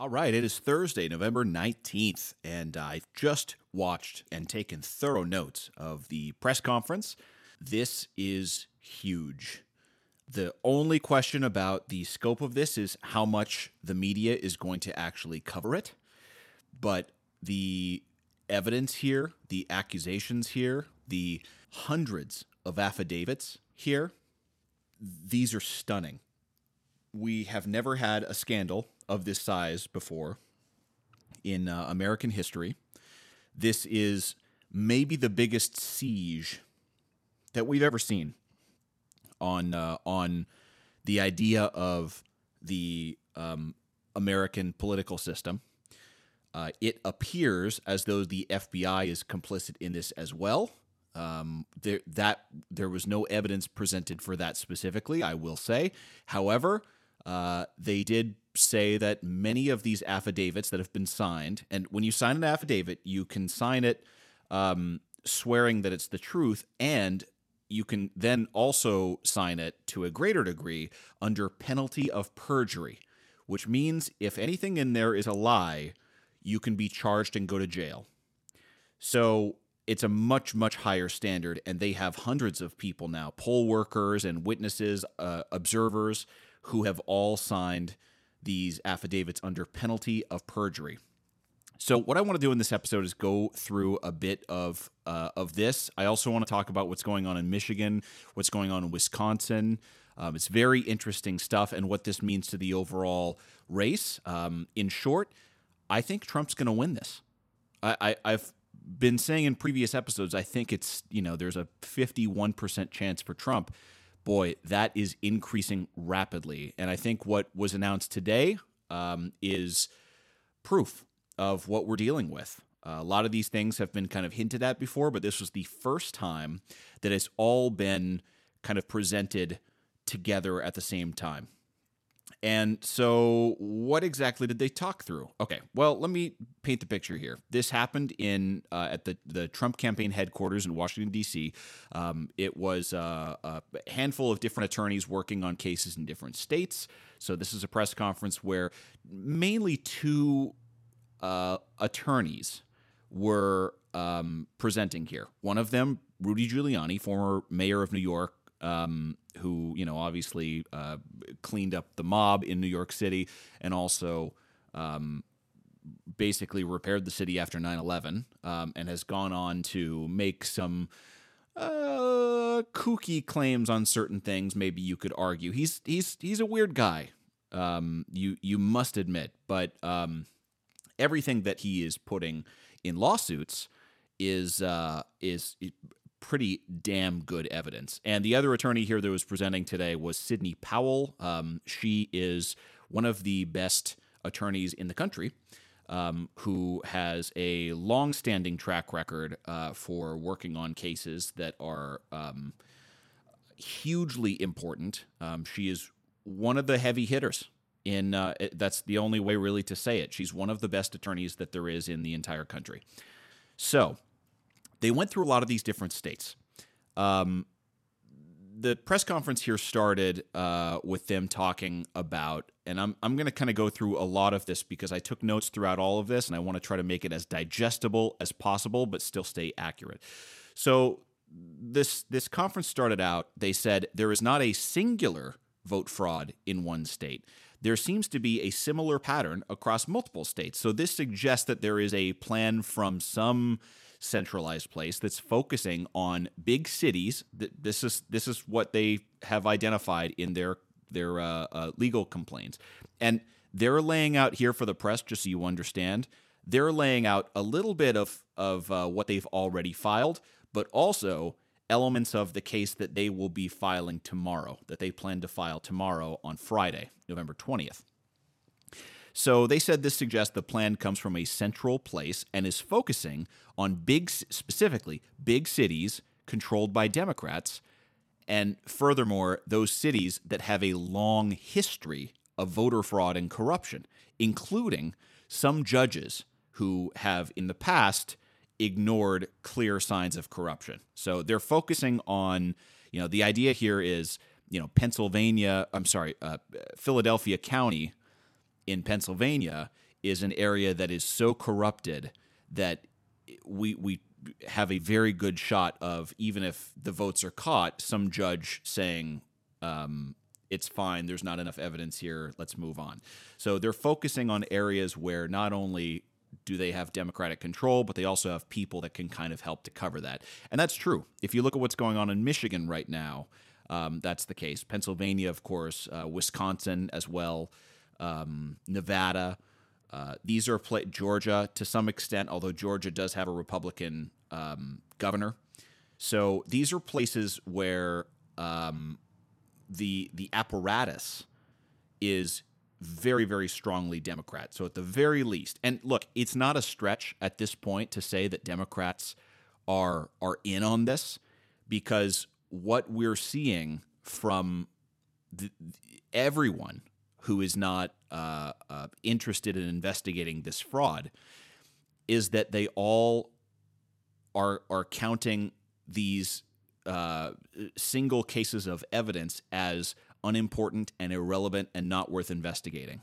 All right, it is Thursday, November 19th, and I've just watched and taken thorough notes of the press conference. This is huge. The only question about the scope of this is how much the media is going to actually cover it. But the evidence here, the accusations here, the hundreds of affidavits here, these are stunning. We have never had a scandal of this size before in uh, American history. This is maybe the biggest siege that we've ever seen on uh, on the idea of the um, American political system. Uh, it appears as though the FBI is complicit in this as well. Um, there that there was no evidence presented for that specifically. I will say, however, uh, they did say that many of these affidavits that have been signed, and when you sign an affidavit, you can sign it um, swearing that it's the truth, and you can then also sign it to a greater degree under penalty of perjury, which means if anything in there is a lie, you can be charged and go to jail. So it's a much, much higher standard, and they have hundreds of people now poll workers and witnesses, uh, observers who have all signed these affidavits under penalty of perjury. So, what I want to do in this episode is go through a bit of uh, of this. I also want to talk about what's going on in Michigan, what's going on in Wisconsin. Um, it's very interesting stuff, and what this means to the overall race. Um, in short, I think Trump's going to win this. I, I, I've been saying in previous episodes, I think it's you know there's a 51 percent chance for Trump boy, that is increasing rapidly. And I think what was announced today um, is proof of what we're dealing with. Uh, a lot of these things have been kind of hinted at before, but this was the first time that it's all been kind of presented together at the same time. And so, what exactly did they talk through? Okay, well, let me paint the picture here. This happened in uh, at the the Trump campaign headquarters in Washington D.C. Um, it was uh, a handful of different attorneys working on cases in different states. So this is a press conference where mainly two uh, attorneys were um, presenting here. One of them, Rudy Giuliani, former mayor of New York, um, who you know obviously uh, cleaned up the mob in New York City and also um, basically repaired the city after 9/11 um, and has gone on to make some uh, kooky claims on certain things. Maybe you could argue he's he's he's a weird guy. Um, you you must admit, but um, everything that he is putting in lawsuits is uh, is pretty damn good evidence. And the other attorney here that was presenting today was Sidney Powell. Um, she is one of the best attorneys in the country. Um, who has a long-standing track record uh, for working on cases that are um, hugely important. Um, she is one of the heavy hitters. In uh, that's the only way really to say it. She's one of the best attorneys that there is in the entire country. So they went through a lot of these different states. Um, the press conference here started uh, with them talking about, and I'm, I'm going to kind of go through a lot of this because I took notes throughout all of this and I want to try to make it as digestible as possible, but still stay accurate. So this this conference started out. They said there is not a singular vote fraud in one state. There seems to be a similar pattern across multiple states. So this suggests that there is a plan from some centralized place that's focusing on big cities. This is this is what they have identified in their their uh, uh, legal complaints, and they're laying out here for the press, just so you understand. They're laying out a little bit of of uh, what they've already filed, but also elements of the case that they will be filing tomorrow, that they plan to file tomorrow on Friday, November 20th. So they said this suggests the plan comes from a central place and is focusing on big, specifically, big cities controlled by Democrats. And furthermore, those cities that have a long history of voter fraud and corruption, including some judges who have in the past ignored clear signs of corruption. So they're focusing on, you know, the idea here is, you know, Pennsylvania, I'm sorry, uh, Philadelphia County in Pennsylvania is an area that is so corrupted that we we have a very good shot of even if the votes are caught, some judge saying um, it's fine. There's not enough evidence here. Let's move on. So they're focusing on areas where not only do they have democratic control, but they also have people that can kind of help to cover that. And that's true. If you look at what's going on in Michigan right now, um, that's the case. Pennsylvania, of course, uh, Wisconsin as well, um, Nevada. Uh, these are pla- Georgia to some extent, although Georgia does have a Republican um, governor. So these are places where um, the the apparatus is very very strongly Democrat. So at the very least, and look, it's not a stretch at this point to say that Democrats are are in on this because what we're seeing from the, everyone who is not uh, uh, interested in investigating this fraud is that they all are are counting these uh, single cases of evidence as unimportant and irrelevant and not worth investigating.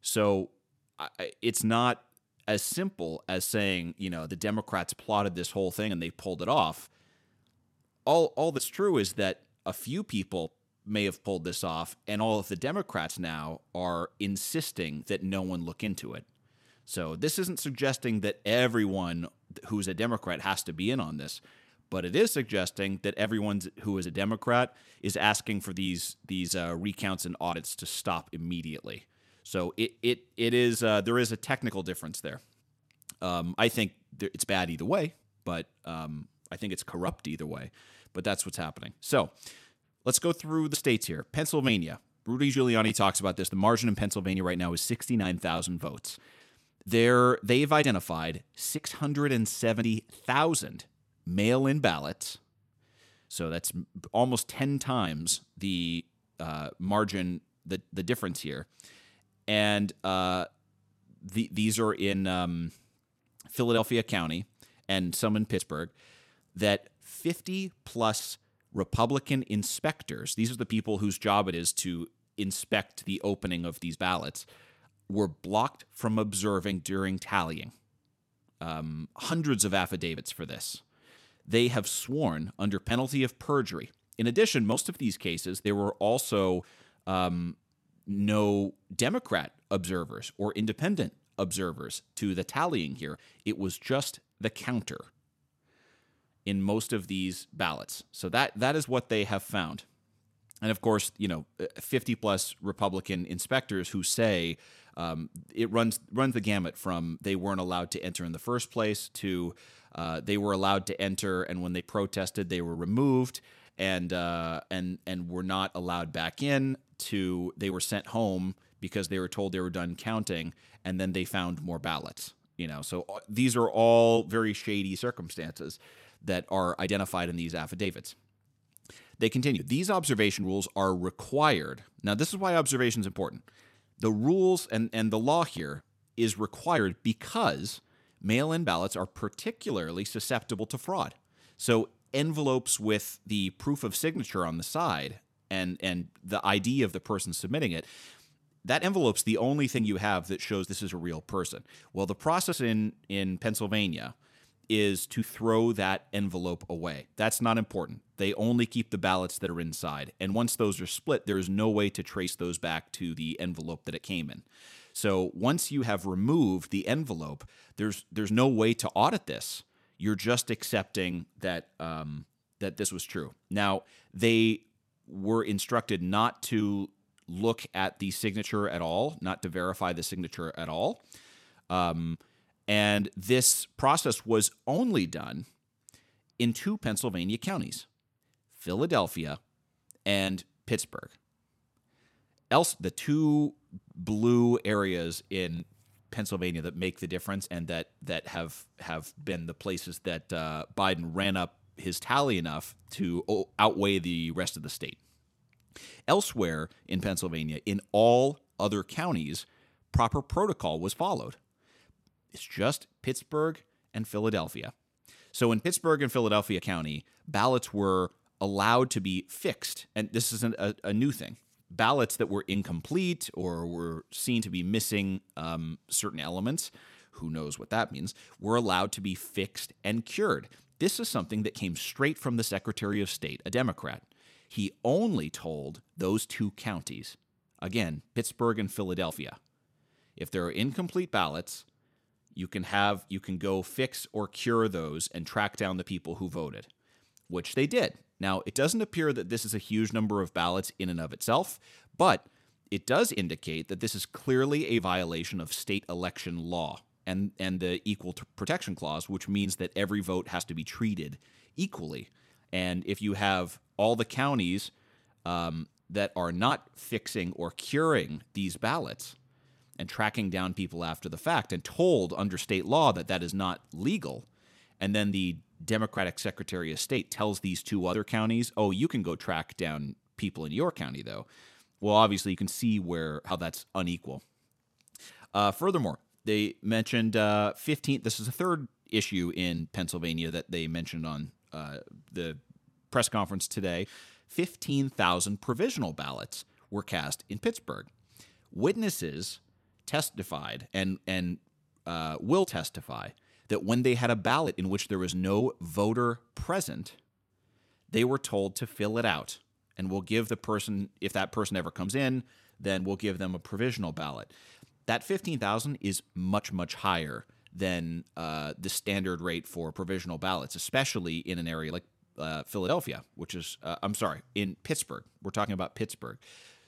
So I, it's not as simple as saying, you know, the Democrats plotted this whole thing and they pulled it off. All all that's true is that a few people may have pulled this off, and all of the Democrats now are insisting that no one look into it. So this isn't suggesting that everyone who's a Democrat has to be in on this, but it is suggesting that everyone who is a Democrat is asking for these these uh, recounts and audits to stop immediately. So it it it is uh, there is a technical difference there. Um, I think it's bad either way, but um, I think it's corrupt either way. But that's what's happening. So let's go through the states here. Pennsylvania. Rudy Giuliani talks about this. The margin in Pennsylvania right now is 69,000 votes. They're, they've identified 670,000 mail in ballots. So that's almost 10 times the uh, margin, the, the difference here. And uh, the, these are in um, Philadelphia County and some in Pittsburgh, that 50 plus Republican inspectors, these are the people whose job it is to inspect the opening of these ballots, were blocked from observing during tallying. Um, hundreds of affidavits for this they have sworn under penalty of perjury. In addition, most of these cases, there were also um, no Democrat observers or independent observers to the tallying here. It was just the counter in most of these ballots. So that that is what they have found. And of course, you know, 50 plus Republican inspectors who say um, it runs runs the gamut from they weren't allowed to enter in the first place to uh, they were allowed to enter, and when they protested, they were removed and uh, and and were not allowed back in. To they were sent home because they were told they were done counting, and then they found more ballots. You know, so uh, these are all very shady circumstances that are identified in these affidavits. They continue. These observation rules are required. Now, this is why observation is important. The rules and, and the law here is required because mail in ballots are particularly susceptible to fraud. So, envelopes with the proof of signature on the side and, and the ID of the person submitting it, that envelope's the only thing you have that shows this is a real person. Well, the process in, in Pennsylvania is to throw that envelope away. That's not important. They only keep the ballots that are inside. And once those are split, there is no way to trace those back to the envelope that it came in. So once you have removed the envelope, there's there's no way to audit this. You're just accepting that um, that this was true. Now they were instructed not to look at the signature at all, not to verify the signature at all. Um, and this process was only done in two Pennsylvania counties, Philadelphia and Pittsburgh. Else, the two blue areas in Pennsylvania that make the difference and that that have have been the places that uh, Biden ran up his tally enough to outweigh the rest of the state. Elsewhere in Pennsylvania, in all other counties, proper protocol was followed. It's just Pittsburgh and Philadelphia. So in Pittsburgh and Philadelphia County, ballots were allowed to be fixed, and this isn't a, a new thing ballots that were incomplete or were seen to be missing um, certain elements, who knows what that means, were allowed to be fixed and cured. This is something that came straight from the Secretary of State, a Democrat. He only told those two counties, again, Pittsburgh and Philadelphia, if there are incomplete ballots, you can have you can go fix or cure those and track down the people who voted, which they did. Now, it doesn't appear that this is a huge number of ballots in and of itself, but it does indicate that this is clearly a violation of state election law and, and the Equal Protection Clause, which means that every vote has to be treated equally. And if you have all the counties um, that are not fixing or curing these ballots and tracking down people after the fact and told under state law that that is not legal, and then the Democratic Secretary of State tells these two other counties, "Oh, you can go track down people in your county, though." Well, obviously, you can see where how that's unequal. Uh, furthermore, they mentioned uh, 15. This is a third issue in Pennsylvania that they mentioned on uh, the press conference today. 15,000 provisional ballots were cast in Pittsburgh. Witnesses testified and and uh, will testify that when they had a ballot in which there was no voter present, they were told to fill it out. And we'll give the person, if that person ever comes in, then we'll give them a provisional ballot. That 15,000 is much, much higher than uh, the standard rate for provisional ballots, especially in an area like uh, Philadelphia, which is, uh, I'm sorry, in Pittsburgh. We're talking about Pittsburgh.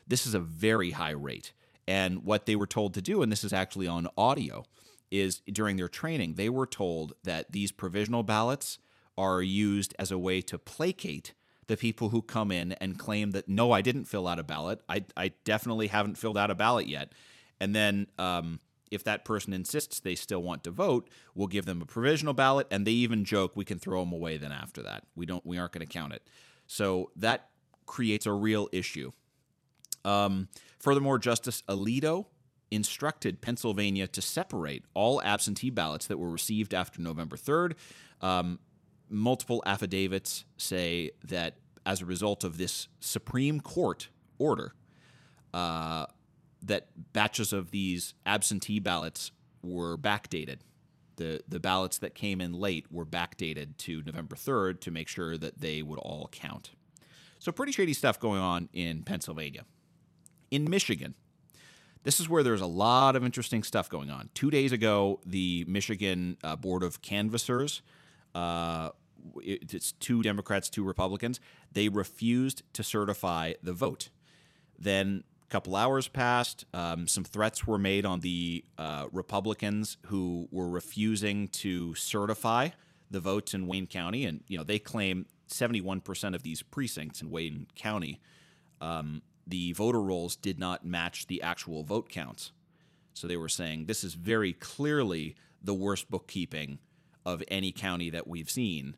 This is a very high rate. And what they were told to do, and this is actually on audio, is during their training, they were told that these provisional ballots are used as a way to placate the people who come in and claim that, no, I didn't fill out a ballot. I, I definitely haven't filled out a ballot yet. And then um, if that person insists they still want to vote, we'll give them a provisional ballot. And they even joke we can throw them away then after that. We don't. We aren't going to count it. So that creates a real issue. Um, furthermore, Justice Alito instructed Pennsylvania to separate all absentee ballots that were received after November 3rd. Um, multiple affidavits say that as a result of this Supreme Court order, uh, that batches of these absentee ballots were backdated. The, the ballots that came in late were backdated to November 3rd to make sure that they would all count. So, pretty shady stuff going on in Pennsylvania. In Michigan, this is where there's a lot of interesting stuff going on. Two days ago, the Michigan uh, Board of Canvassers, uh, it's two Democrats, two Republicans, they refused to certify the vote. Then a couple hours passed. Um, some threats were made on the uh, Republicans who were refusing to certify the votes in Wayne County, and you know they claim 71% of these precincts in Wayne County um, the voter rolls did not match the actual vote counts. So they were saying this is very clearly the worst bookkeeping of any county that we've seen.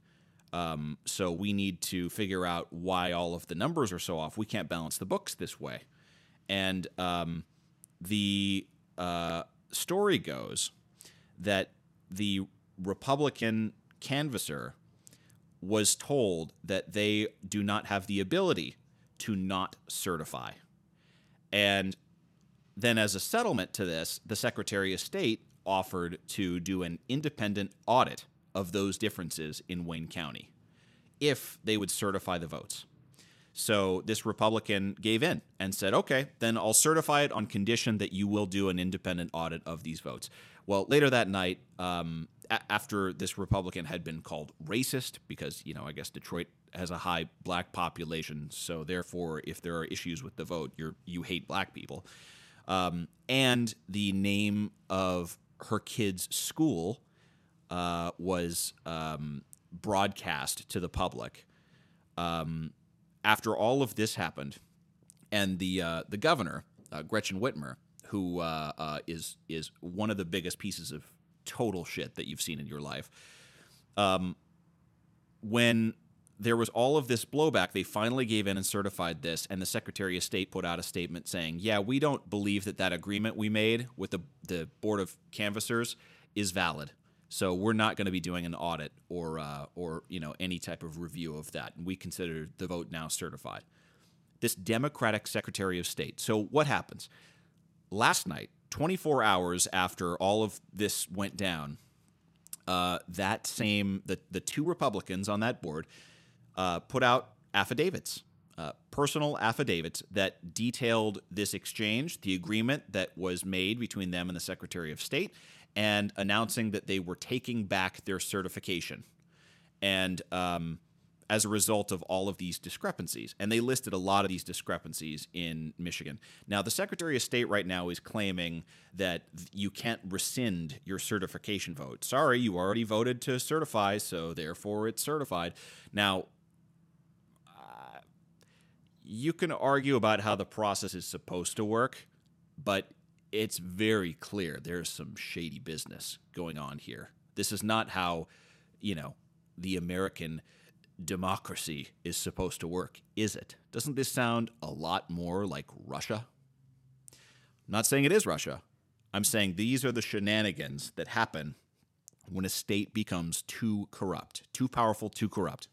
Um, so we need to figure out why all of the numbers are so off. We can't balance the books this way. And um, the uh, story goes that the Republican canvasser was told that they do not have the ability to not certify. And then, as a settlement to this, the Secretary of State offered to do an independent audit of those differences in Wayne County if they would certify the votes. So this Republican gave in and said, okay, then I'll certify it on condition that you will do an independent audit of these votes. Well, later that night, um, after this Republican had been called racist, because, you know, I guess Detroit has a high black population, so therefore, if there are issues with the vote, you're you hate black people. Um, and the name of her kid's school uh, was um, broadcast to the public. Um, after all of this happened, and the uh, the governor uh, Gretchen Whitmer, who uh, uh, is is one of the biggest pieces of total shit that you've seen in your life, um, when there was all of this blowback. They finally gave in and certified this, and the Secretary of State put out a statement saying, "Yeah, we don't believe that that agreement we made with the the Board of Canvassers is valid. So we're not going to be doing an audit or uh, or you know any type of review of that. And we consider the vote now certified." this Democratic Secretary of State. So, what happens? Last night, 24 hours after all of this went down, uh, that same the the two Republicans on that board uh, put out affidavits, uh, personal affidavits that detailed this exchange, the agreement that was made between them and the Secretary of State, and announcing that they were taking back their certification. And um, as a result of all of these discrepancies. And they listed a lot of these discrepancies in Michigan. Now, the Secretary of State right now is claiming that you can't rescind your certification vote. Sorry, you already voted to certify, so therefore it's certified. Now, uh, you can argue about how the process is supposed to work, but it's very clear there's some shady business going on here. This is not how, you know, the American democracy is supposed to work, is it? Doesn't this sound a lot more like Russia? I'm not saying it is Russia. I'm saying these are the shenanigans that happen when a state becomes too corrupt, too powerful, too corrupt.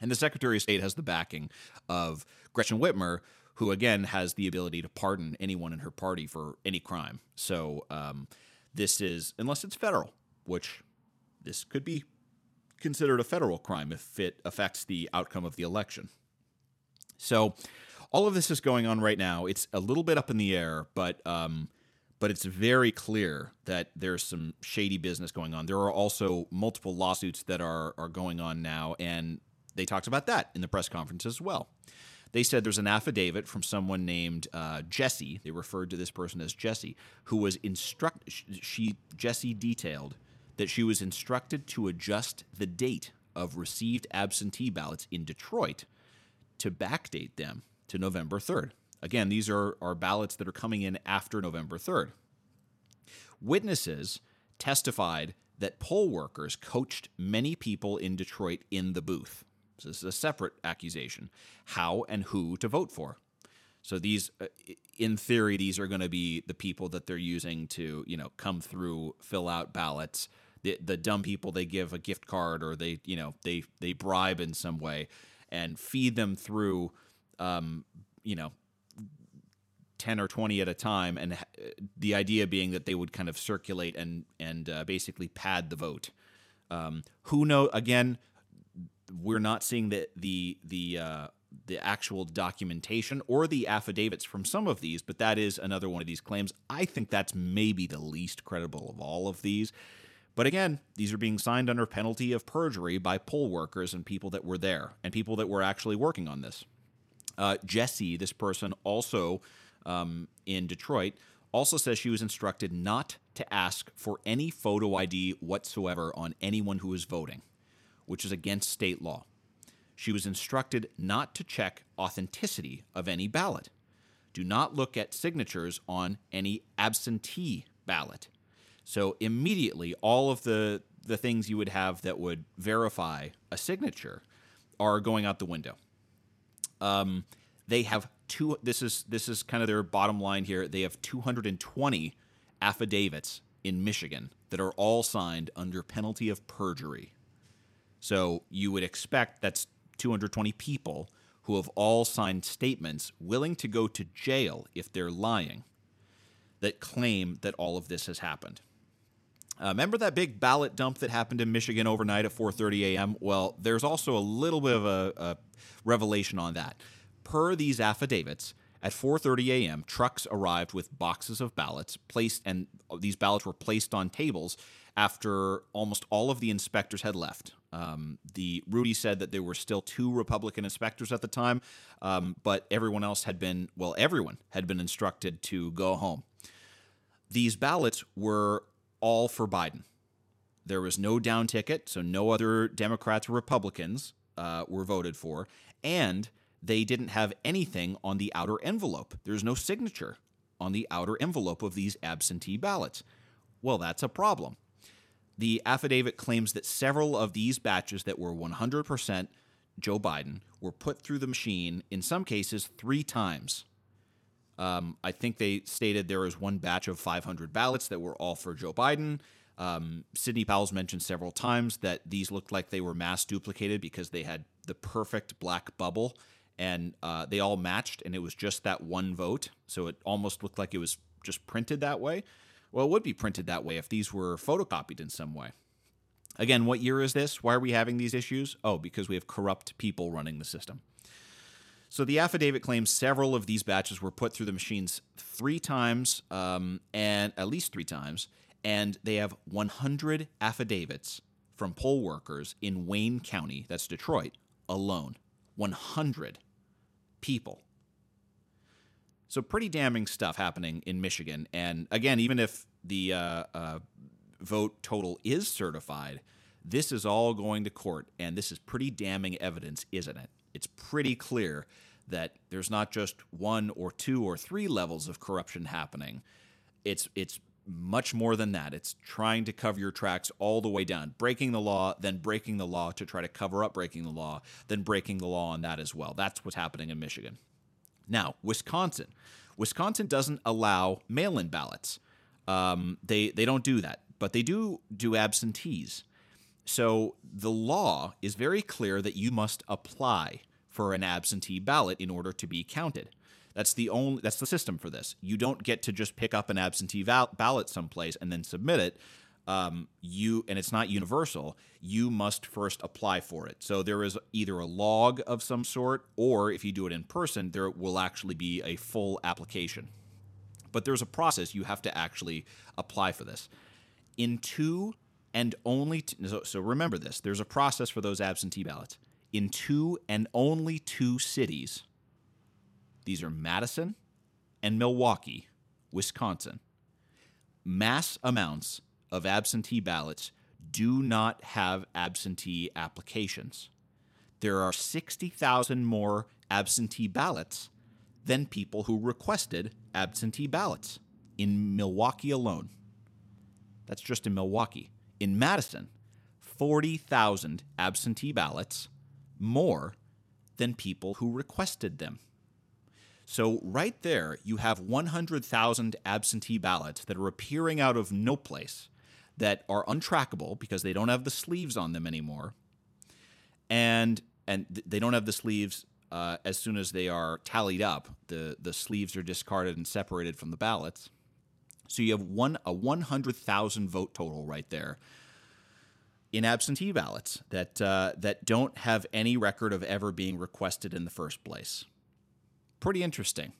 And the Secretary of State has the backing of Gretchen Whitmer, who again has the ability to pardon anyone in her party for any crime. So um, this is, unless it's federal, which this could be considered a federal crime if it affects the outcome of the election. So, all of this is going on right now. It's a little bit up in the air, but um, but it's very clear that there's some shady business going on. There are also multiple lawsuits that are are going on now, and they talked about that in the press conference as well. They said there's an affidavit from someone named uh, Jesse. They referred to this person as Jesse, who was instruct. She Jesse detailed that she was instructed to adjust the date of received absentee ballots in Detroit to backdate them to November 3rd. Again, these are, are ballots that are coming in after November 3rd. Witnesses testified that poll workers coached many people in Detroit in the booth. So this is a separate accusation. How and who to vote for. So these, uh, in theory, these are going to be the people that they're using to, you know, come through, fill out ballots, the the dumb people they give a gift card or they you know they they bribe in some way and feed them through um, you know 10 or 20 at a time. And the idea being that they would kind of circulate and and uh, basically pad the vote. Um, who know again we're not seeing the the the uh, the actual documentation or the affidavits from some of these, but that is another one of these claims. I think that's maybe the least credible of all of these but again, these are being signed under penalty of perjury by poll workers and people that were there and people that were actually working on this. Uh, Jesse, this person also um, in Detroit, also says she was instructed not to ask for any photo ID whatsoever on anyone who is voting, which is against state law. She was instructed not to check authenticity of any ballot. Do not look at signatures on any absentee ballot. So immediately, all of the the things you would have that would verify a signature are going out the window. Um, they have two. This is this is kind of their bottom line here. They have 220 affidavits in Michigan that are all signed under penalty of perjury. So you would expect that's 220 people who have all signed statements willing to go to jail if they're lying that claim that all of this has happened. Uh, remember that big ballot dump that happened in Michigan overnight at 4:30 a.m. Well, there's also a little bit of a, a revelation on that. Per these affidavits, at 4:30 a.m., trucks arrived with boxes of ballots placed, and these ballots were placed on tables after almost all of the inspectors had left. Um, the Rudy said that there were still two Republican inspectors at the time, um, but everyone else had been well, everyone had been instructed to go home. These ballots were all for Biden. There was no down ticket, so no other Democrats or Republicans uh, were voted for, and they didn't have anything on the outer envelope. There's no signature on the outer envelope of these absentee ballots. Well, that's a problem. The affidavit claims that several of these batches that were 100% Joe Biden were put through the machine, in some cases, three times um, I think they stated there was one batch of 500 ballots that were all for Joe Biden. Um, Sidney Powell's mentioned several times that these looked like they were mass duplicated because they had the perfect black bubble and uh, they all matched, and it was just that one vote. So it almost looked like it was just printed that way. Well, it would be printed that way if these were photocopied in some way. Again, what year is this? Why are we having these issues? Oh, because we have corrupt people running the system. So the affidavit claims several of these batches were put through the machines three times, um, and at least three times, and they have 100 affidavits from poll workers in Wayne County, that's Detroit, alone. 100 people. So pretty damning stuff happening in Michigan. And again, even if the uh, uh, vote total is certified, this is all going to court, and this is pretty damning evidence, isn't it? It's pretty clear that there's not just one or two or three levels of corruption happening. It's it's much more than that. It's trying to cover your tracks all the way down, breaking the law, then breaking the law to try to cover up breaking the law, then breaking the law on that as well. That's what's happening in Michigan. Now, Wisconsin. Wisconsin doesn't allow mail-in ballots. Um, they they don't do that, but they do do absentees. So the law is very clear that you must apply for an absentee ballot in order to be counted. That's the only that's the system for this. You don't get to just pick up an absentee val- ballot someplace and then submit it. Um, you and it's not universal. You must first apply for it. So there is either a log of some sort, or if you do it in person, there will actually be a full application. But there's a process. You have to actually apply for this. In two and only t- so, so remember this. There's a process for those absentee ballots. In two and only two cities these are Madison and Milwaukee, Wisconsin. Mass amounts of absentee ballots do not have absentee applications. There are 60,000 more absentee ballots than people who requested absentee ballots in Milwaukee alone. That's just in Milwaukee. In Madison, 40,000 absentee ballots more than people who requested them. So, right there, you have 100,000 absentee ballots that are appearing out of no place that are untrackable because they don't have the sleeves on them anymore. And and they don't have the sleeves uh, as soon as they are tallied up. The the sleeves are discarded and separated from the ballots. So you have one a 100,000 vote total right there in absentee ballots that uh, that don't have any record of ever being requested in the first place. Pretty interesting.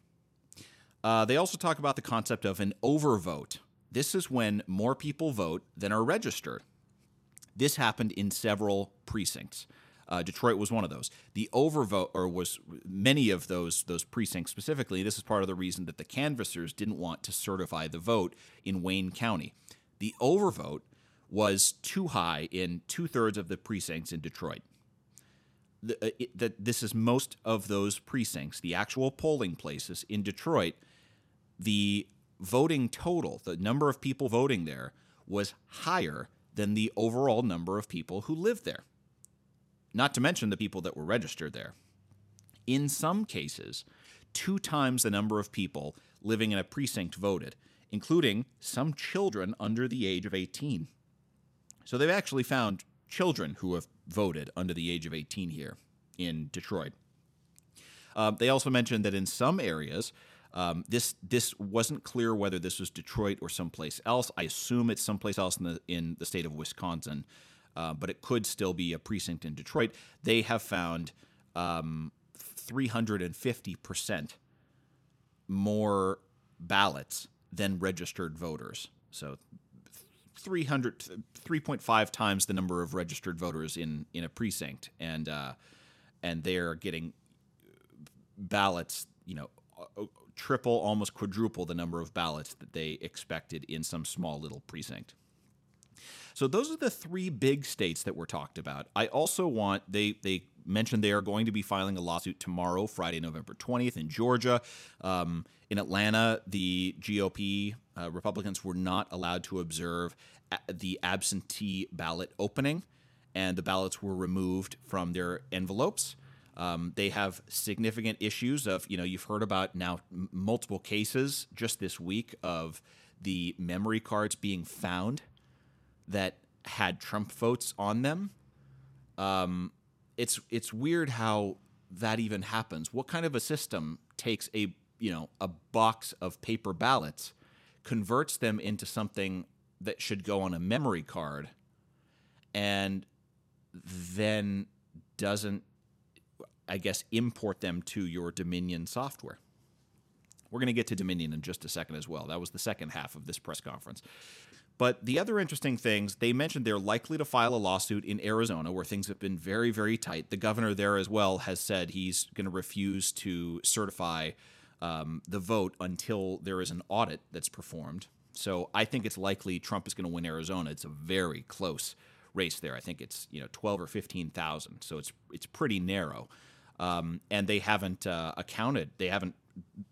Uh, they also talk about the concept of an overvote. This is when more people vote than are registered. This happened in several precincts. Uh, Detroit was one of those. The overvote, or was many of those those precincts specifically. This is part of the reason that the canvassers didn't want to certify the vote in Wayne County. The overvote was too high in two thirds of the precincts in Detroit uh, that this is most of those precincts, the actual polling places in Detroit, the voting total, the number of people voting there, was higher than the overall number of people who lived there. Not to mention the people that were registered there. In some cases, two times the number of people living in a precinct voted, including some children under the age of 18. So they've actually found children who have voted under the age of 18 here in Detroit. Uh, they also mentioned that in some areas, um, this this wasn't clear whether this was Detroit or someplace else. I assume it's someplace else in the in the state of Wisconsin, uh, but it could still be a precinct in Detroit. They have found um, 350 percent more ballots than registered voters. So 300 3.5 times the number of registered voters in in a precinct and uh, and they're getting ballots you know triple almost quadruple the number of ballots that they expected in some small little precinct so those are the three big states that were talked about i also want they they mentioned they are going to be filing a lawsuit tomorrow friday november 20th in georgia um, in atlanta the gop uh, Republicans were not allowed to observe the absentee ballot opening, and the ballots were removed from their envelopes. Um, they have significant issues of, you know, you've heard about now m- multiple cases just this week of the memory cards being found that had Trump votes on them. Um, it's it's weird how that even happens. What kind of a system takes a you know a box of paper ballots, converts them into something that should go on a memory card, and then doesn't, I guess, import them to your Dominion software? We're going to get to Dominion in just a second as well. That was the second half of this press conference. But the other interesting things, they mentioned they're likely to file a lawsuit in Arizona where things have been very, very tight. The governor there as well has said he's going to refuse to certify um, the vote until there is an audit that's performed. So I think it's likely Trump is going to win Arizona. It's a very close race there. I think it's you know 12 or 15,000. So it's it's pretty narrow. Um, and they haven't uh, accounted. They haven't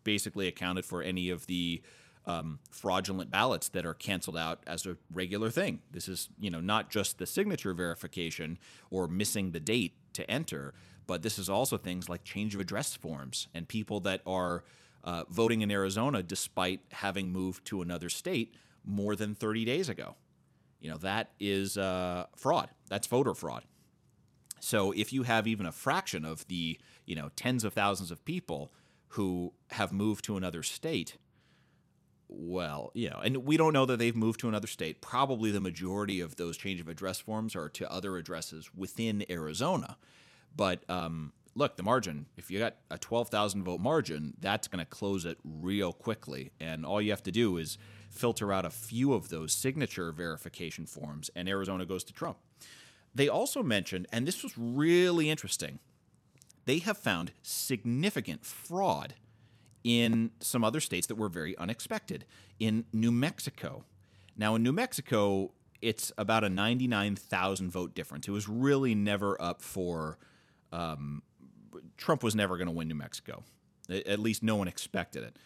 basically accounted for any of the um, fraudulent ballots that are canceled out as a regular thing. This is, you know, not just the signature verification or missing the date to enter, but this is also things like change of address forms and people that are uh, voting in Arizona despite having moved to another state more than 30 days ago. You know, that is uh, fraud. That's voter fraud. So if you have even a fraction of the, you know, tens of thousands of people who have moved to another state, well, you know, and we don't know that they've moved to another state. Probably the majority of those change of address forms are to other addresses within Arizona. But um, look, the margin, if you got a 12,000 vote margin, that's going to close it real quickly. And all you have to do is filter out a few of those signature verification forms, and Arizona goes to Trump. They also mentioned, and this was really interesting, they have found significant fraud in some other states that were very unexpected. In New Mexico, now in New Mexico, it's about a 99,000 vote difference. It was really never up for. Um, Trump was never going to win New Mexico. At least no one expected it.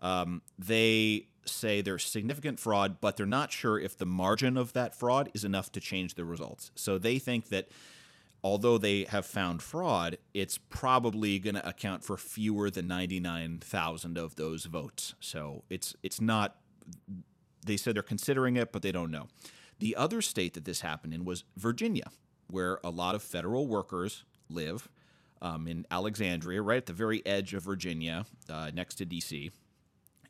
Um, they say there's significant fraud, but they're not sure if the margin of that fraud is enough to change the results. So they think that although they have found fraud, it's probably going to account for fewer than 99,000 of those votes. So it's it's not they said they're considering it, but they don't know. The other state that this happened in was Virginia, where a lot of federal workers live um, in Alexandria, right at the very edge of Virginia, uh, next to D.C.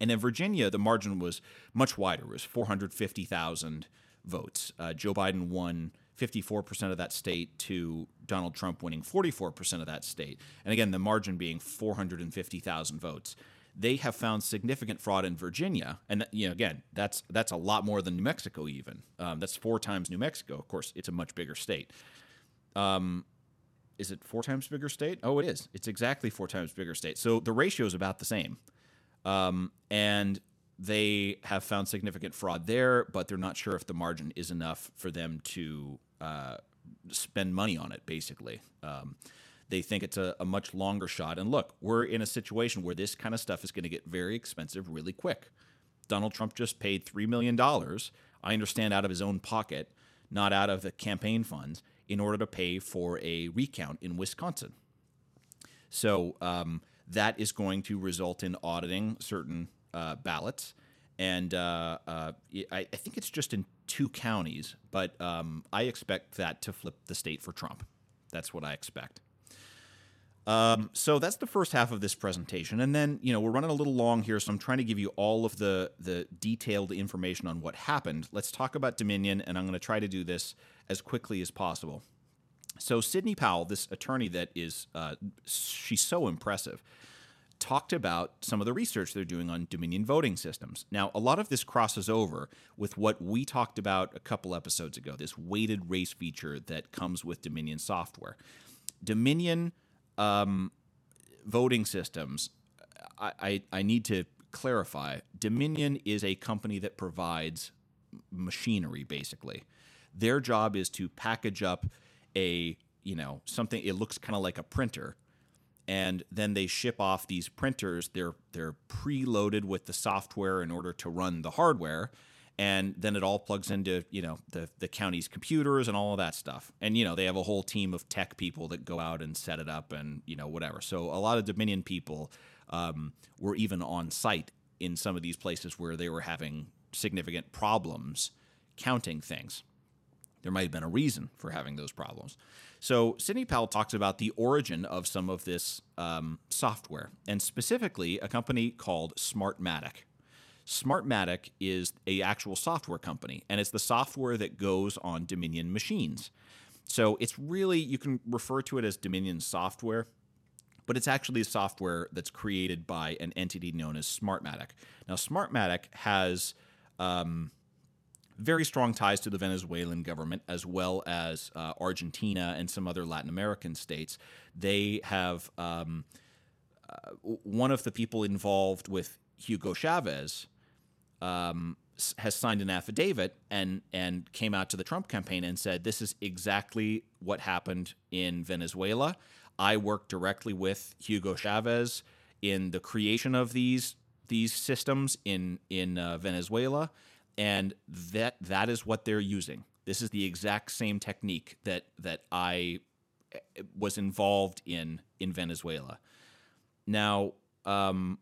And in Virginia, the margin was much wider. It was 450,000 votes. Uh, Joe Biden won 54% of that state to Donald Trump winning 44% of that state. And again, the margin being 450,000 votes. They have found significant fraud in Virginia, and you know, again, that's that's a lot more than New Mexico. Even um, that's four times New Mexico. Of course, it's a much bigger state. Um, is it four times bigger state? Oh, it is. It's exactly four times bigger state. So the ratio is about the same, um, and they have found significant fraud there, but they're not sure if the margin is enough for them to uh, spend money on it, basically. Um, they think it's a, a, much longer shot. And look, we're in a situation where this kind of stuff is going to get very expensive really quick. Donald Trump just paid $3 million, I understand, out of his own pocket, not out of the campaign funds, in order to pay for a recount in Wisconsin. So um, that is going to result in auditing certain uh, ballots. And uh, uh, I, I, think it's just in two counties, but um, I expect that to flip the state for Trump. That's what I expect. Um, so that's the first half of this presentation, and then you know we're running a little long here, so I'm trying to give you all of the the detailed information on what happened. Let's talk about Dominion, and I'm going to try to do this as quickly as possible. So Sidney Powell, this attorney that is, uh, she's so impressive talked about some of the research they're doing on Dominion voting systems. Now, a lot of this crosses over with what we talked about a couple episodes ago this weighted race feature that comes with Dominion software. Dominion um, voting systems, I, I, I need to clarify Dominion is a company that provides machinery, basically. Their job is to package up a, you know, something, it looks kind of like a printer and then they ship off these printers. They're they're preloaded with the software in order to run the hardware, and then it all plugs into you know the the county's computers and all of that stuff. And you know they have a whole team of tech people that go out and set it up and you know whatever. So a lot of Dominion people um, were even on site in some of these places where they were having significant problems counting things. there might have been a reason for having those problems. So Sidney Powell talks about the origin of some of this um, software, and specifically a company called Smartmatic. Smartmatic is a actual software company, and it's the software that goes on Dominion machines. So it's really you can refer to it as Dominion software, but it's actually software that's created by an entity known as Smartmatic. Now, Smartmatic has um, very strong ties to the Venezuelan government as well as uh, Argentina and some other Latin American states. They have um, uh, one of the people involved with Hugo Chavez. Um, has signed an affidavit and and came out to the Trump campaign and said this is exactly what happened in Venezuela. I worked directly with Hugo Chavez in the creation of these these systems in in uh, Venezuela, and that that is what they're using. This is the exact same technique that that I eh, was involved in in Venezuela. Now, um,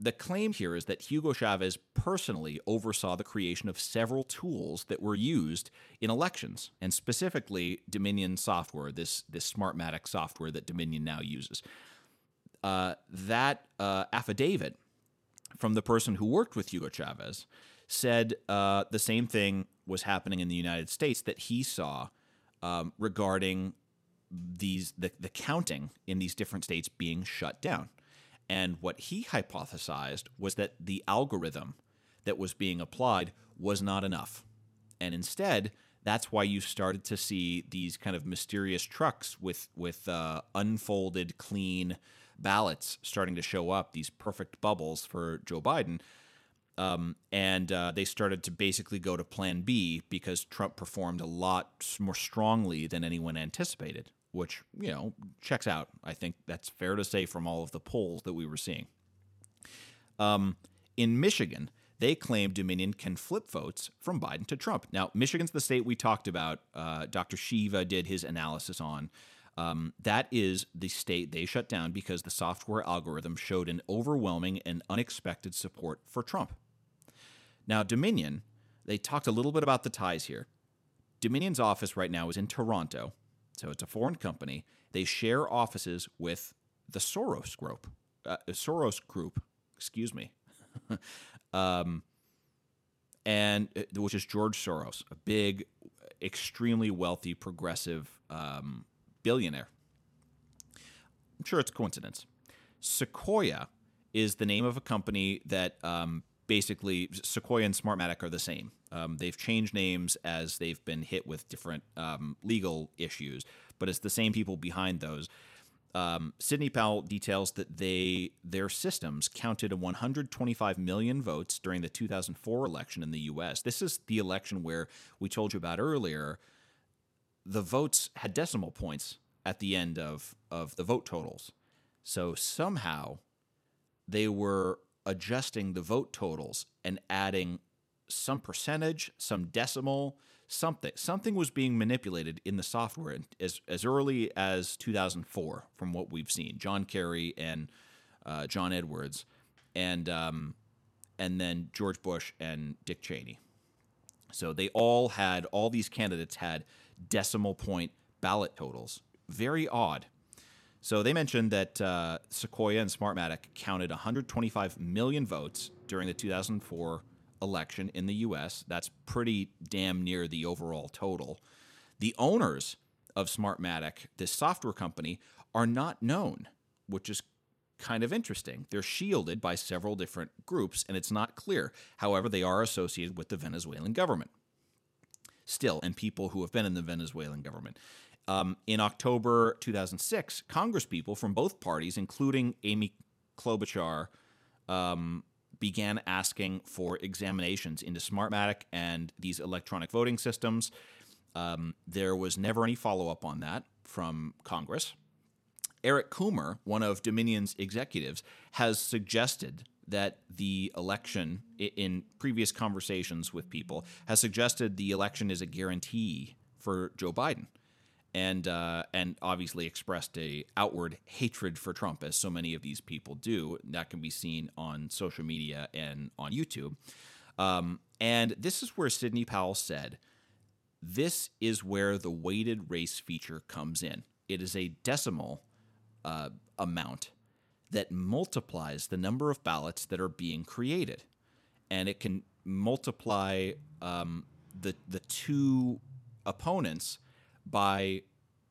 the claim here is that Hugo Chavez personally oversaw the creation of several tools that were used in elections, and specifically Dominion software, this this Smartmatic software that Dominion now uses. Uh, that uh, affidavit from the person who worked with Hugo Chavez said uh, the same thing was happening in the United States that he saw um, regarding these the, the counting in these different states being shut down. And what he hypothesized was that the algorithm that was being applied was not enough. And instead, that's why you started to see these kind of mysterious trucks with with uh, unfolded, clean ballots starting to show up. These perfect bubbles for Joe Biden, um, and uh, they started to basically go to Plan B because Trump performed a lot more strongly than anyone anticipated which, you know, checks out. I think that's fair to say from all of the polls that we were seeing. Um, in Michigan, they claim Dominion can flip votes from Biden to Trump. Now, Michigan's the state we talked about. Uh, Dr. Shiva did his analysis on. Um, that is the state they shut down because the software algorithm showed an overwhelming and unexpected support for Trump. Now, Dominion, they talked a little bit about the ties here. Dominion's office right now is in Toronto, so it's a foreign company. They share offices with the Soros Group. Uh, Soros Group, excuse me. um, and uh, which is George Soros, a big, extremely wealthy, progressive um, billionaire. I'm sure it's coincidence. Sequoia is the name of a company that um, basically Sequoia and Smartmatic are the same. Um, they've changed names as they've been hit with different um, legal issues, but it's the same people behind those. Um, Sidney Powell details that they their systems counted 125 million votes during the 2004 election in the U.S. This is the election where we told you about earlier. The votes had decimal points at the end of of the vote totals, so somehow they were adjusting the vote totals and adding some percentage, some decimal, something. Something was being manipulated in the software as, as early as 2004, from what we've seen. John Kerry and uh, John Edwards, and um, and then George Bush and Dick Cheney. So they all had all these candidates had decimal point ballot totals. Very odd. So they mentioned that uh, Sequoia and Smartmatic counted 125 million votes during the 2004 election in the U.S. That's pretty damn near the overall total. The owners of Smartmatic, this software company, are not known, which is kind of interesting. They're shielded by several different groups, and it's not clear. However, they are associated with the Venezuelan government. Still, and people who have been in the Venezuelan government. Um, in October 2006, Congresspeople from both parties, including Amy Klobuchar, um, began asking for examinations into Smartmatic and these electronic voting systems. Um, there was never any follow up on that from Congress. Eric Coomer, one of Dominion's executives, has suggested that the election, in previous conversations with people, has suggested the election is a guarantee for Joe Biden and uh, and obviously expressed a outward hatred for Trump, as so many of these people do. That can be seen on social media and on YouTube. Um, and this is where Sidney Powell said, this is where the weighted race feature comes in. It is a decimal uh, amount that multiplies the number of ballots that are being created, and it can multiply um, the the two opponents by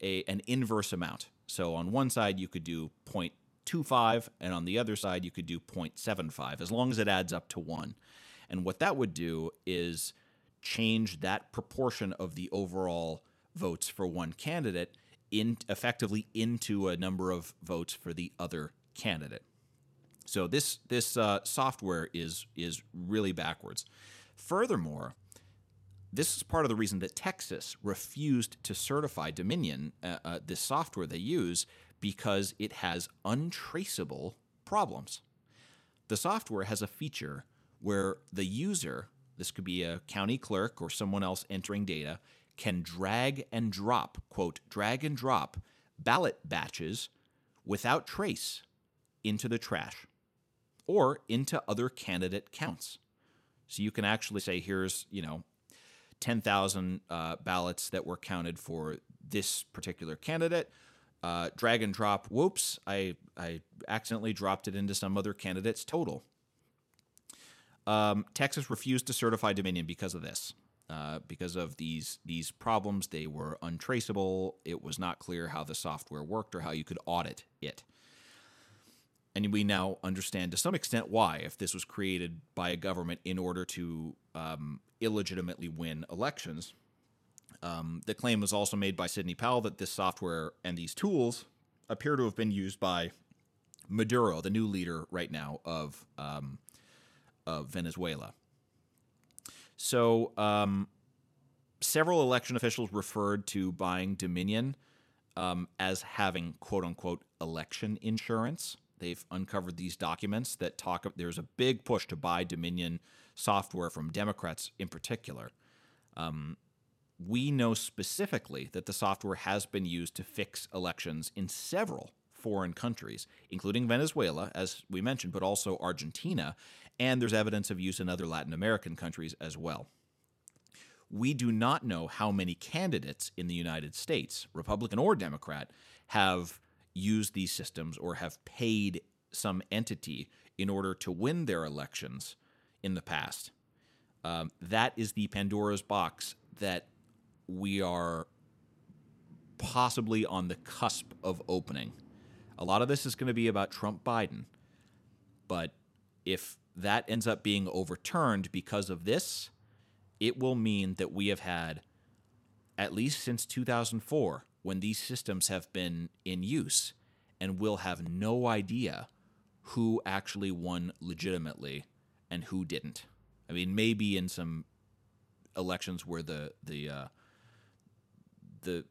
a an inverse amount. So on one side you could do 0.25 and on the other side you could do 0.75 as long as it adds up to 1. And what that would do is change that proportion of the overall votes for one candidate in effectively into a number of votes for the other candidate. So this this uh, software is is really backwards. Furthermore, this is part of the reason that Texas refused to certify Dominion, uh, uh, this software they use, because it has untraceable problems. The software has a feature where the user, this could be a county clerk or someone else entering data, can drag and drop, quote, drag and drop ballot batches without trace into the trash or into other candidate counts. So you can actually say, here's, you know, 10,000 uh, ballots that were counted for this particular candidate. Uh, drag and drop, whoops, I, I accidentally dropped it into some other candidate's total. Um, Texas refused to certify Dominion because of this. Uh, because of these these problems, they were untraceable. It was not clear how the software worked or how you could audit it. And we now understand to some extent why, if this was created by a government in order to um, illegitimately win elections. Um, the claim was also made by Sidney Powell that this software and these tools appear to have been used by Maduro, the new leader right now of um, of Venezuela. So, um, several election officials referred to buying Dominion um, as having quote unquote election insurance. They've uncovered these documents that talk. There's a big push to buy Dominion software from Democrats in particular. Um, we know specifically that the software has been used to fix elections in several foreign countries, including Venezuela, as we mentioned, but also Argentina, and there's evidence of use in other Latin American countries as well. We do not know how many candidates in the United States, Republican or Democrat, have used these systems or have paid some entity in order to win their elections in the past. Um, that is the Pandora's box that we are possibly on the cusp of opening. A lot of this is going to be about Trump Biden. But if that ends up being overturned because of this, it will mean that we have had, at least since 2004, when these systems have been in use and we'll have no idea who actually won legitimately and who didn't. I mean, maybe in some elections where the the uh, the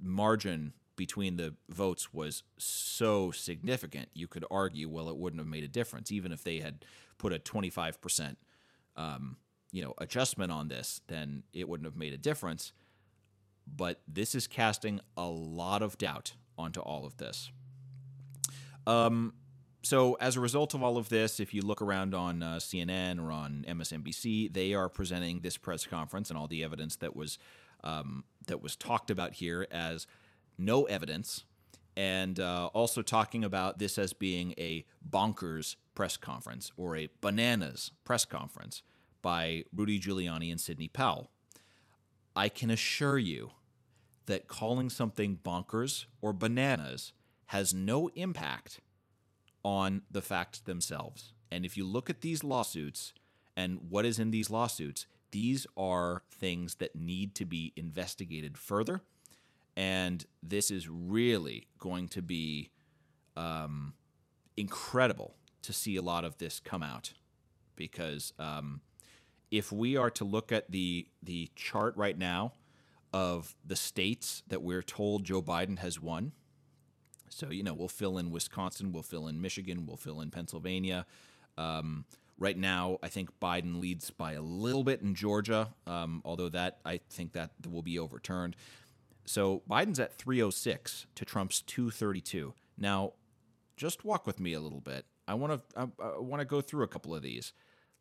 margin between the votes was so significant, you could argue, well, it wouldn't have made a difference, even if they had put a 25 percent, um, you know, adjustment on this, then it wouldn't have made a difference but this is casting a lot of doubt onto all of this. Um, so, as a result of all of this, if you look around on uh, CNN or on MSNBC, they are presenting this press conference and all the evidence that was um, that was talked about here as no evidence, and uh, also talking about this as being a bonkers press conference or a bananas press conference by Rudy Giuliani and Sidney Powell. I can assure you that calling something bonkers or bananas has no impact on the facts themselves. And if you look at these lawsuits and what is in these lawsuits, these are things that need to be investigated further. And this is really going to be um, incredible to see a lot of this come out because um, if we are to look at the the chart right now of the states that we're told Joe Biden has won. So, you know, we'll fill in Wisconsin, we'll fill in Michigan, we'll fill in Pennsylvania. Um, right now, I think Biden leads by a little bit in Georgia, um, although that I think that will be overturned. So Biden's at 306 to Trump's 232. Now, just walk with me a little bit. I want to I, I want to go through a couple of these.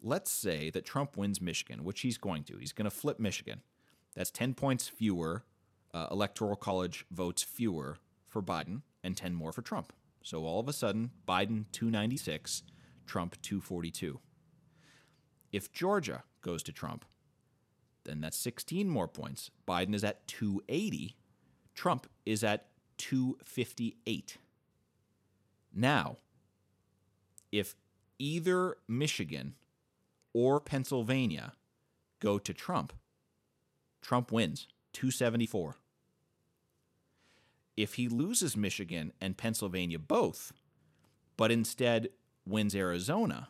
Let's say that Trump wins Michigan, which he's going to. He's going to flip Michigan. That's 10 points fewer, uh, electoral college votes fewer for Biden, and 10 more for Trump. So all of a sudden, Biden 296, Trump 242. If Georgia goes to Trump, then that's 16 more points. Biden is at 280, Trump is at 258. Now, if either Michigan or Pennsylvania go to Trump, Trump wins 274. If he loses Michigan and Pennsylvania both, but instead wins Arizona,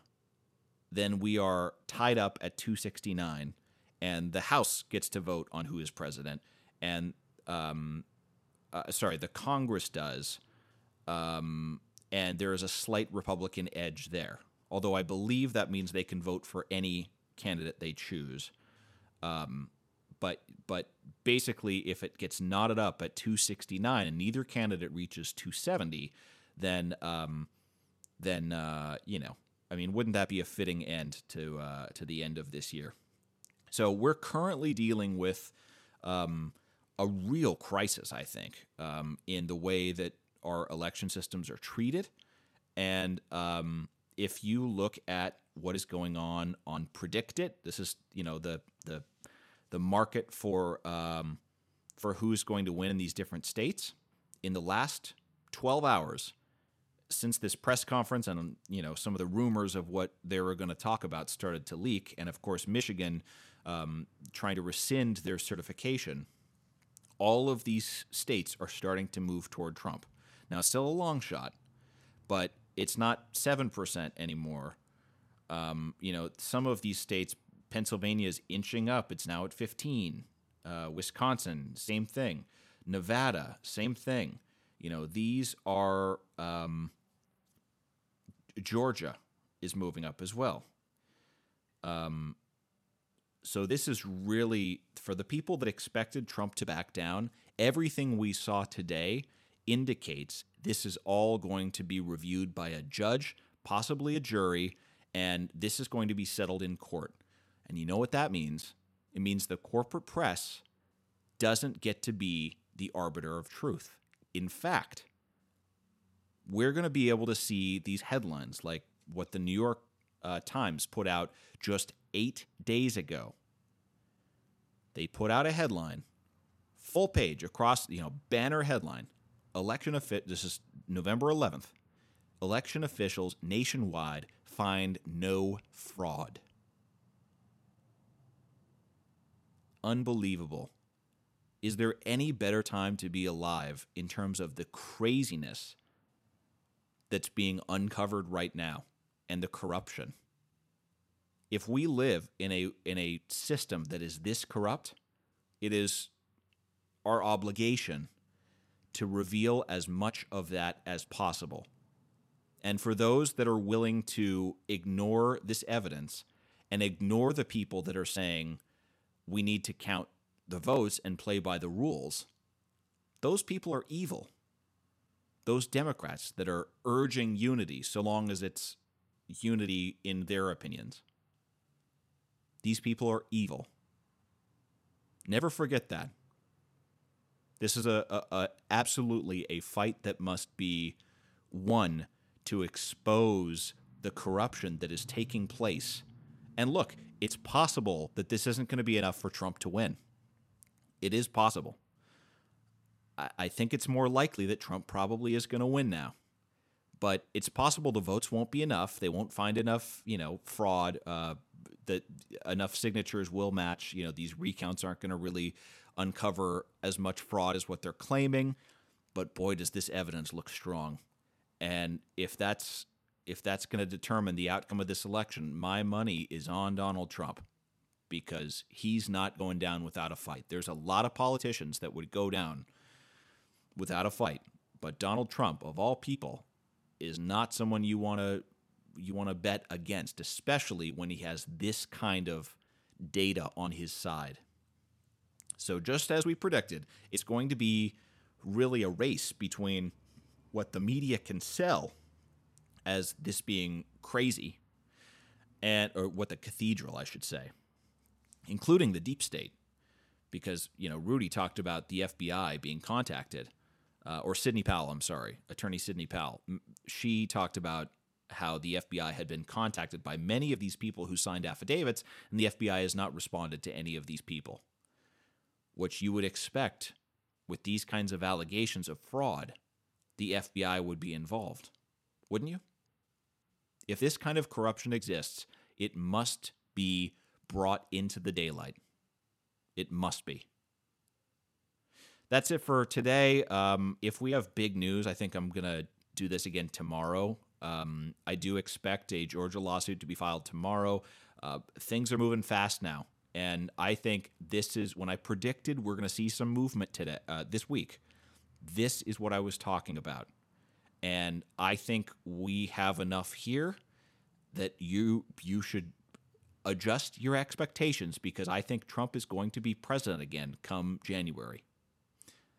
then we are tied up at 269, and the House gets to vote on who is president, and um, uh, sorry, the Congress does, um, and there is a slight Republican edge there. Although I believe that means they can vote for any candidate they choose. Um, but but basically, if it gets knotted up at 269 and neither candidate reaches 270, then um, then uh, you know, I mean, wouldn't that be a fitting end to uh, to the end of this year? So we're currently dealing with um, a real crisis, I think, um, in the way that our election systems are treated. And um, if you look at what is going on on PredictIt, this is you know the the the market for um, for who's going to win in these different states in the last 12 hours since this press conference and you know some of the rumors of what they were going to talk about started to leak, and of course Michigan um, trying to rescind their certification all of these states are starting to move toward Trump. Now, still a long shot, but it's not 7% anymore. Um, you know, some of these states, Pennsylvania is inching up. It's now at 15. Uh, Wisconsin, same thing. Nevada, same thing. You know, these are um, Georgia is moving up as well. Um, so this is really for the people that expected Trump to back down. Everything we saw today indicates this is all going to be reviewed by a judge, possibly a jury, and this is going to be settled in court. And you know what that means? It means the corporate press doesn't get to be the arbiter of truth. In fact, we're going to be able to see these headlines like what the New York uh, Times put out just eight days ago. They put out a headline, full page across, you know, banner headline. Election of this is November 11th. Election officials nationwide find no fraud. Unbelievable. Is there any better time to be alive in terms of the craziness that's being uncovered right now and the corruption? if we live in a in a system that is this corrupt, it is our obligation to reveal as much of that as possible. And for those that are willing to ignore this evidence and ignore the people that are saying we need to count the votes and play by the rules, those people are evil. Those Democrats that are urging unity so long as it's unity in their opinions. These people are evil. Never forget that. This is a, a, a, absolutely a fight that must be won to expose the corruption that is taking place. And look, it's possible that this isn't going to be enough for Trump to win. It is possible. I, I think it's more likely that Trump probably is going to win now. But it's possible the votes won't be enough. They won't find enough, you know, fraud, uh, that enough signatures will match. You know, these recounts aren't going to really uncover as much fraud as what they're claiming, but boy, does this evidence look strong. And if that's if that's going to determine the outcome of this election, my money is on Donald Trump because he's not going down without a fight. There's a lot of politicians that would go down without a fight, but Donald Trump, of all people, is not someone you want to you want to bet against, especially when he has this kind of data on his side. So, just as we predicted, it's going to be really a race between what the media can sell as this being crazy, and or what the cathedral, I should say, including the deep state, because you know Rudy talked about the FBI being contacted, uh, or Sidney Powell. I'm sorry, Attorney Sidney Powell. She talked about how the FBI had been contacted by many of these people who signed affidavits, and the FBI has not responded to any of these people. Which you would expect with these kinds of allegations of fraud, the FBI would be involved, wouldn't you? If this kind of corruption exists, it must be brought into the daylight. It must be. That's it for today. Um, if we have big news, I think I'm going to do this again tomorrow. Um, I do expect a Georgia lawsuit to be filed tomorrow. Uh, things are moving fast now. And I think this is when I predicted we're going to see some movement today, uh, this week. This is what I was talking about. And I think we have enough here that you you should adjust your expectations because I think Trump is going to be president again come January.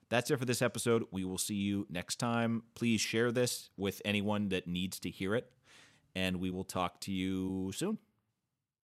That's it for this episode. We will see you next time. Please share this with anyone that needs to hear it, and we will talk to you soon.